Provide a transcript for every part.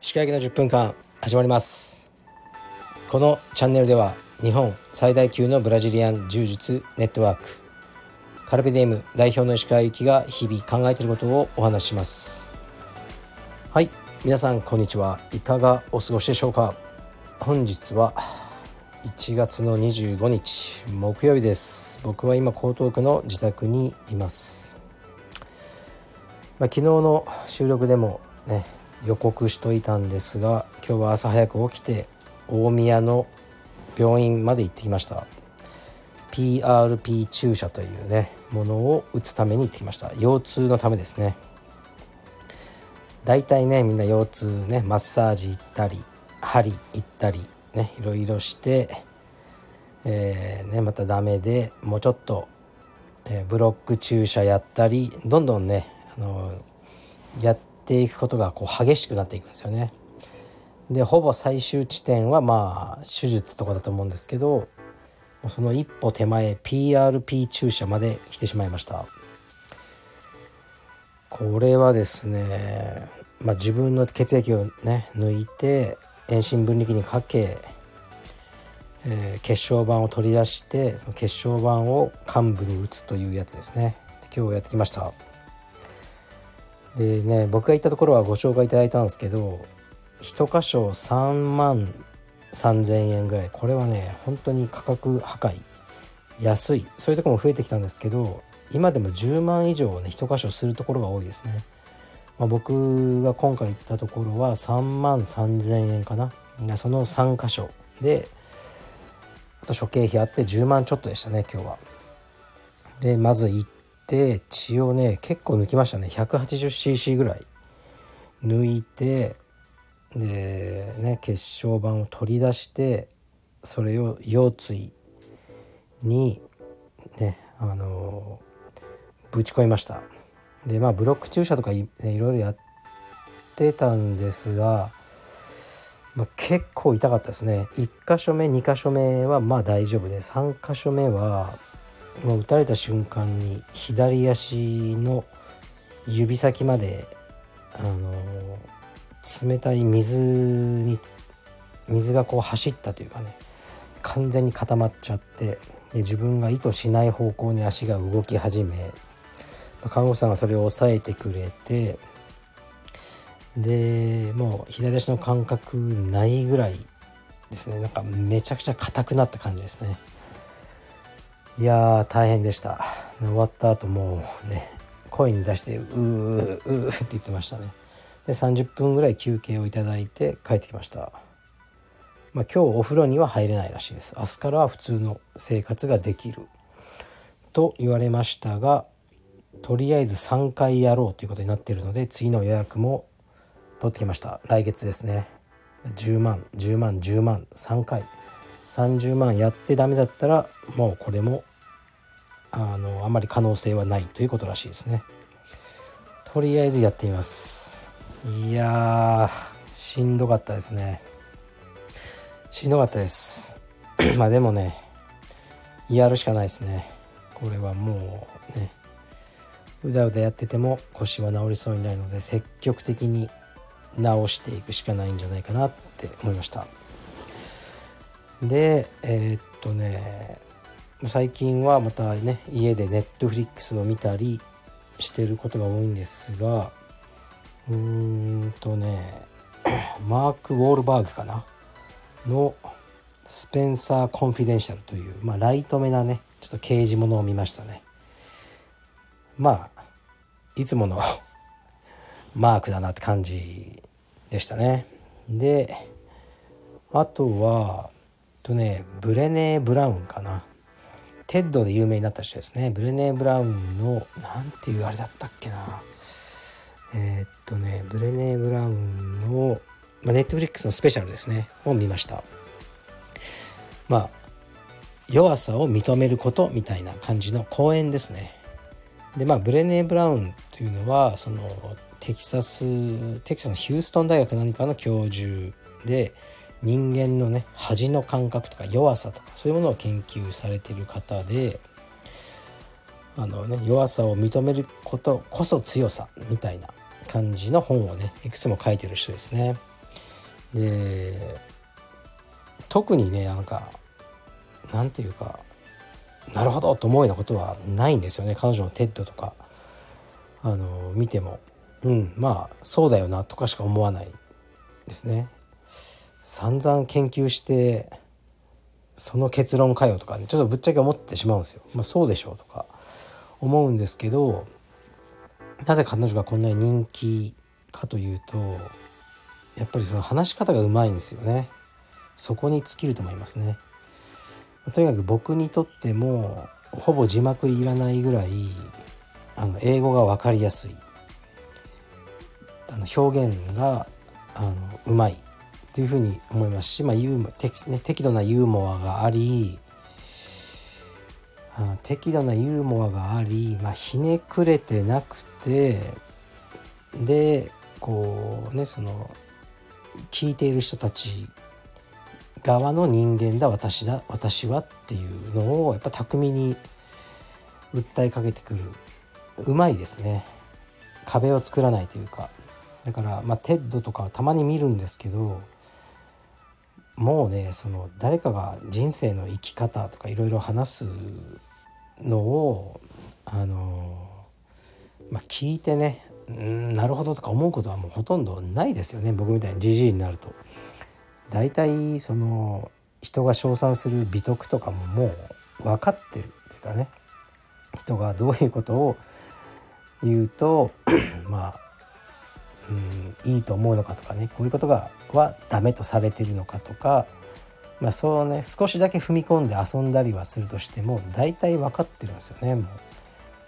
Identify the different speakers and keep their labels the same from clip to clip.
Speaker 1: 石川焼の10分間始まります。このチャンネルでは日本最大級のブラジリアン柔術ネットワークカルペディム代表の石川由紀が日々考えていることをお話しします。はい皆さんこんにちは。いかがお過ごしでしょうか。本日は1月の25日木曜日です。僕は今江東区の自宅にいます、まあ、昨日の収録でもね予告しといたんですが今日は朝早く起きて大宮の病院まで行ってきました。PRP 注射というねものを打つために行ってきました。腰痛のためですね。大体ねみんな腰痛ねマッサージ行ったり針行ったりねいろいろして、えー、ね、またダメでもうちょっと、えー、ブロック注射やったりどんどんね、あの、やっていくことがこう激しくなっていくんですよね。でほぼ最終地点はまあ手術とかだと思うんですけどその一歩手前 PRP 注射まで来てしまいましたこれはですね、まあ、自分の血液をね抜いて遠心分離器にかけ、えー、血小板を取り出してその血小板を患部に打つというやつですね。今日やってきました。でね僕が行ったところはご紹介いただいたんですけど1箇所3万3000円ぐらい。これはね本当に価格破壊。安い。そういうとこも増えてきたんですけど今でも10万以上ね1箇所するところが多いですね。まあ、僕が今回行ったところは3万3000円かな。その3箇所。であと諸経費あって10万ちょっとでしたね今日は。でまず行って血をね結構抜きましたね。180cc ぐらい。抜いてでね血小板を取り出してそれを腰椎にねあのぶち込みました。でまあブロック注射とかい,、ね、いろいろやってたんですが、まあ、結構痛かったですね。1箇所目2箇所目はまあ大丈夫で3箇所目はもう打たれた瞬間に左足の指先まであの冷たい水に水がこう走ったというかね完全に固まっちゃってで自分が意図しない方向に足が動き始め看護師さんがそれを抑えてくれてでもう左足の感覚ないぐらいですね。なんかめちゃくちゃ硬くなった感じですね。いやー大変でした。終わった後もうね声に出してうーうーって言ってましたね。で30分ぐらい休憩をいただいて帰ってきました。まあ、今日お風呂には入れないらしいです。明日からは普通の生活ができる。と言われましたがとりあえず3回やろうということになっているので次の予約も取ってきました。来月ですね。10万10万10万3回。30万やってダメだったらもうこれもあのあまり可能性はないということらしいですね。とりあえずやってみます。いやーしんどかったですね。しんどかったです。まあでもねやるしかないですね。これはもううだうだやってても腰は治りそうにないので積極的に治していくしかないんじゃないかなって思いました。でえー、っとね最近はまたね家でネットフリックスを見たりしてることが多いんですがうーんとね マーク・ウォールバーグかな？のスペンサー・コンフィデンシャルという、まあ、ライトめなねちょっと刑事物を見ましたね。まあいつもの マークだなって感じでしたね。であとはとねブレネー・ブラウンかな。テッドで有名になった人ですね。ブレネー・ブラウンの何ていうあれだったっけな。えー、っとねブレネー・ブラウンの、まあ、ネットフリックスのスペシャルですね。を見ました。まあ弱さを認めることみたいな感じの講演ですね。でまあブレネー・ブラウンというのはそのテキサステキサスのヒューストン大学何かの教授で人間のね恥の感覚とか弱さとかそういうものを研究されている方であの、ね、弱さを認めることこそ強さみたいな感じの本をねいくつも書いてる人ですね。で特にねなんかなんていうかなるほどと思うようなことはないんですよね彼女の TEDとかあの見てもうんまあそうだよなとかしか思わないですね散々研究してその結論かよとかねちょっとぶっちゃけ思ってしまうんですよ。まあ、そうでしょうとか思うんですけどなぜ彼女がこんなに人気かというとやっぱりその話し方がうまいんですよね。そこに尽きると思いますね。とにかく僕にとってもほぼ字幕いらないぐらいあの英語が分かりやすい。あの表現があのうまい。というふうに思いますし、まあユーモ適ね、適度なユーモアがありあ適度なユーモアがあり、まあ、ひねくれてなくてでこうねその聞いている人たち側の人間だ私だ私はっていうのをやっぱ巧みに訴えかけてくる。うまいですね。壁を作らないというか。だからまあ TEDとかはたまに見るんですけどもうねその誰かが人生の生き方とかいろいろ話すのをあのまあ聞いてねうんなるほどとか思うことはもうほとんどないですよね。僕みたいにじじいになると。大体その人が称賛する美徳とかももう分かってるっていうかね。人がどういうことを言うと まあうんいいと思うのかとかね。こういうことがはダメとされてるのかとか、まあ、そうね少しだけ踏み込んで遊んだりはするとしても大体分かってるんですよねもう。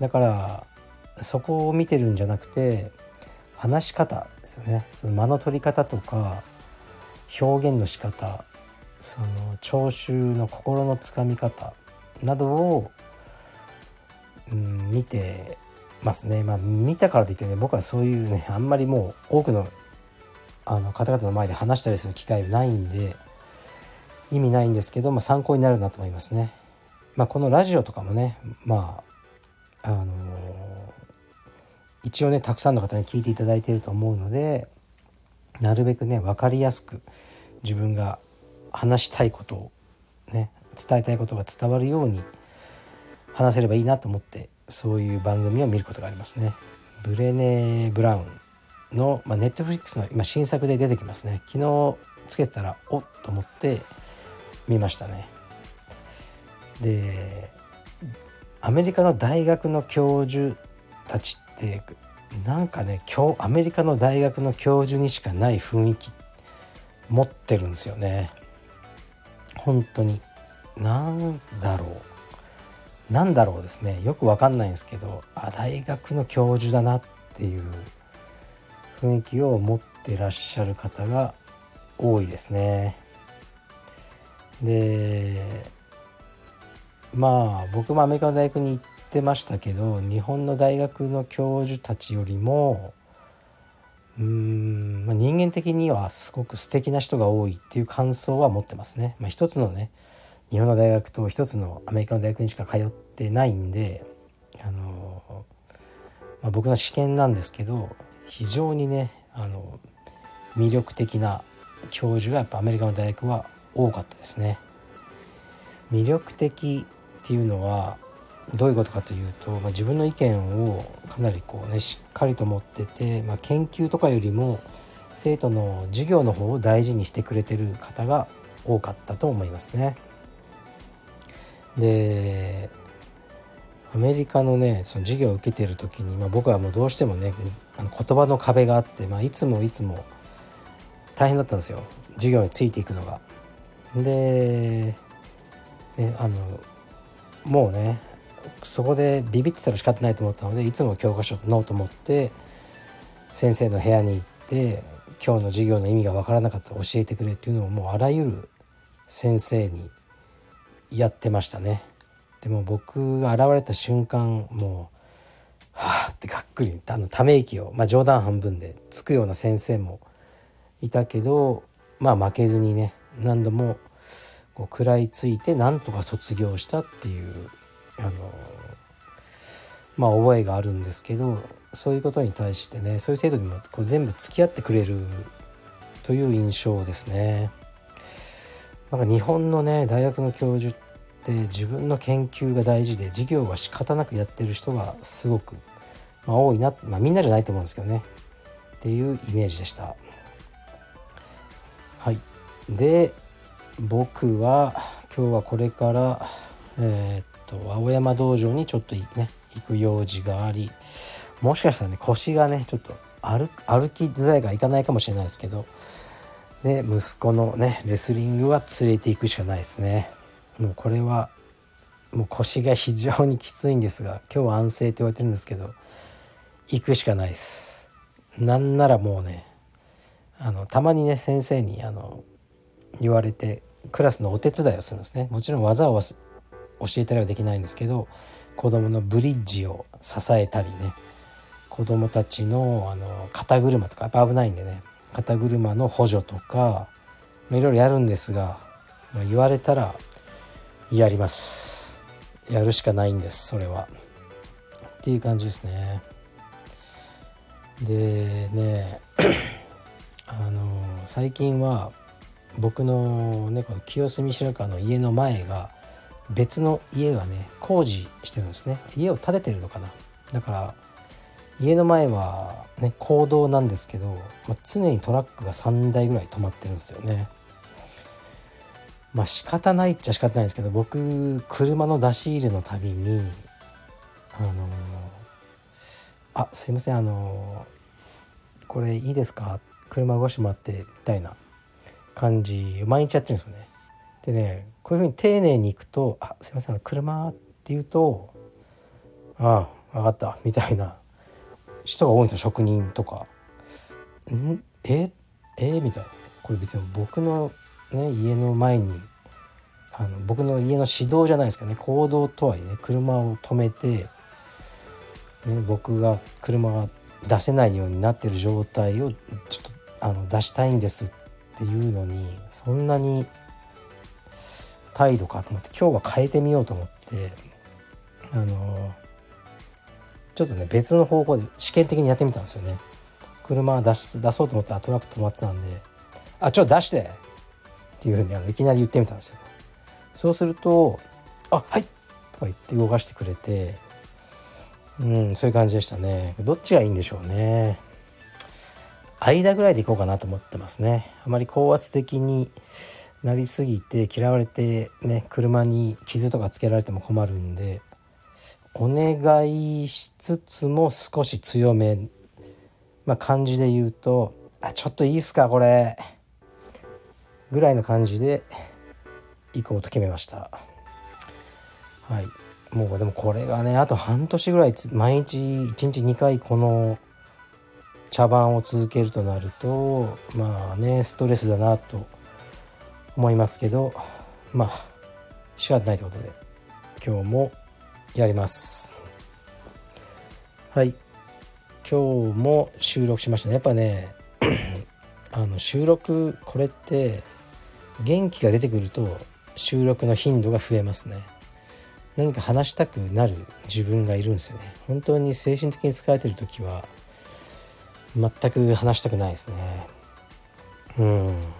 Speaker 1: だからそこを見てるんじゃなくて話し方ですよね。その間の取り方とか表現の仕方その聴衆の心のつかみ方などを、うん、見てますね。まあ見たからといってね僕はそういうねあんまりもう多くのあの方々の前で話したりする機会ないんで意味ないんですけど、まあ、参考になるなと思いますね。まあ、このラジオとかもねまああのー、一応ねたくさんの方に聞いていただいていると思うのでなるべくね分かりやすく自分が話したいことをね伝えたいことが伝わるように話せればいいなと思ってそういう番組を見ることがありますね。ブレネ・ブラウンの、まあ、ネットフリックスの今新作で出てきますね。昨日つけてたらおっと思って見ましたね。でアメリカの大学の教授たちってなんかね今日アメリカの大学の教授にしかない雰囲気持ってるんですよね。本当に。何だろう。何だろうですね。よく分かんないんですけどあ大学の教授だなっていう雰囲気を持ってらっしゃる方が多いですね。でまあ僕もアメリカの大学に行ってましたけど日本の大学の教授たちよりもうーん、まあ、人間的にはすごく素敵な人が多いっていう感想は持ってますね。まあ、一つのね日本の大学と一つのアメリカの大学にしか通ってないんで、あのまあ、僕の試験なんですけど非常にねあの魅力的な教授がやっぱアメリカの大学は多かったですね。魅力的っていうのはどういうことかというと、まあ、自分の意見をかなりこうねしっかりと持ってて、まあ、研究とかよりも生徒の授業の方を大事にしてくれてる方が多かったと思いますね。でアメリカのねその授業を受けてる時に、まあ、僕はもうどうしてもねあの言葉の壁があって、まあ、いつもいつも大変だったんですよ授業についていくのが。で、ね、あのもうねそこでビビってたら仕方ないと思ったのでいつも教科書ノート持って先生の部屋に行って今日の授業の意味が分からなかったら教えてくれっていうのをもうあらゆる先生にやってましたね。でも僕が現れた瞬間もうはあってがっくりあのため息を、まあ、冗談半分でつくような先生もいたけどまあ負けずにね何度もこう食らいついてなんとか卒業したっていうあのまあ覚えがあるんですけどそういうことに対してねそういう制度にもこう全部付き合ってくれるという印象ですね。なんか日本のね大学の教授って自分の研究が大事で授業は仕方なくやってる人がすごく、まあ、多いな、まあ、みんなじゃないと思うんですけどねっていうイメージでした。はいで僕は今日はこれからえー、っと青山道場にちょっとね行く用事がありもしかしたらね腰がねちょっと歩きづらいから行かないかもしれないですけどで息子のねレスリングは連れて行くしかないですね。もうこれはもう腰が非常にきついんですが今日は安静って言われてるんですけど行くしかないです。なんならもうねあのたまにね先生にあの言われてクラスのお手伝いをするんですね。もちろん技を教えたりはできないんですけど子供のブリッジを支えたりね。子供たちのあの肩車とかやっぱ危ないんでね。肩車の補助とかいろいろやるんですが言われたらやります。やるしかないんですそれは。っていう感じですね。でねあの最近は僕のねこの清澄白河の家の前が別の家がね工事してるんですね。家を建ててるのかな。だから家の前はね公道なんですけど、まあ、常にトラックが3台ぐらい止まってるんですよね。まあ仕方ないっちゃ仕方ないんですけど僕車の出し入れのたびにあのー、あすいませんあのー、これいいですか？車動かしてもらってみたいな感じ毎日やってるんですよね。でねこういうふうに丁寧にいくと「あすいません車」って言うと「ああ分かった」みたいな。人が多いんですよ職人とか。ん？え？え？みたいな。これ別に僕の、ね、家の前にあの僕の家の指導じゃないですけどね行動とはいえね車を止めて、ね、僕が車が出せないようになってる状態をちょっとあの出したいんですっていうのにそんなに態度かと思って今日は変えてみようと思ってあのちょっとね別の方向で試験的にやってみたんですよね車出し出そうと思ったらトラック止まってたんで「あちょっと出して!」っていうふうにあのいきなり言ってみたんですよ、そうすると「あはい!」とか言って動かしてくれてうんそういう感じでしたねどっちがいいんでしょうね間ぐらいでいこうかなと思ってますねあまり高圧的になりすぎて嫌われてね車に傷とかつけられても困るんでお願いしつつも少し強めまあ感じで言うと「あちょっといいっすかこれ」ぐらいの感じで行こうと決めました。はい。もうでもこれがねあと半年ぐらい毎日1日2回この茶番を続けるとなるとまあねストレスだなと思いますけどまあ仕方ないということで今日もやります。はい。今日も収録しましたね。やっぱね あの収録これって元気が出てくると収録の頻度が増えますね。何か話したくなる自分がいるんですよね。本当に精神的に疲れてる時は全く話したくないですね。うん。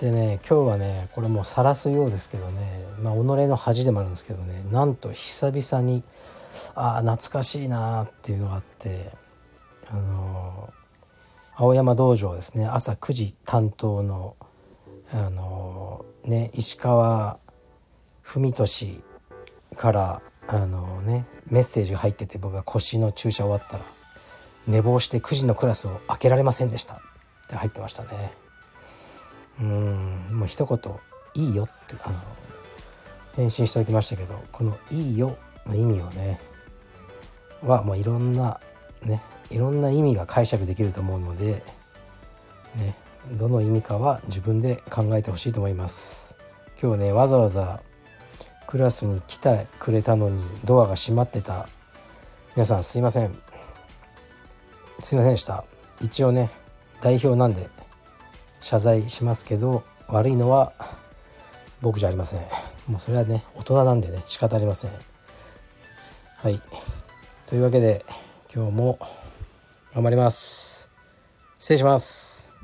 Speaker 1: でね今日はねこれもう晒すようですけどねまあ己の恥でもあるんですけどねなんと久々にああ懐かしいなっていうのがあってあの、青山道場ですね朝9時担当のあの、ね石川文俊からあの、ねメッセージが入ってて僕が腰の注射終わったら寝坊して9時のクラスを開けられませんでしたって入ってましたね。うんもう一言「いいよ」ってあの返信しておきましたけどこの「いいよ」の意味をねはもういろんなねいろんな意味が解釈できると思うのでねどの意味かは自分で考えてほしいと思います。今日ねわざわざクラスに来てくれたのにドアが閉まってた。皆さんすいません。すいませんでした。一応ね代表なんで謝罪しますけど悪いのは僕じゃありません。もうそれはね大人なんでね仕方ありません。はい。というわけで今日も頑張ります。失礼します。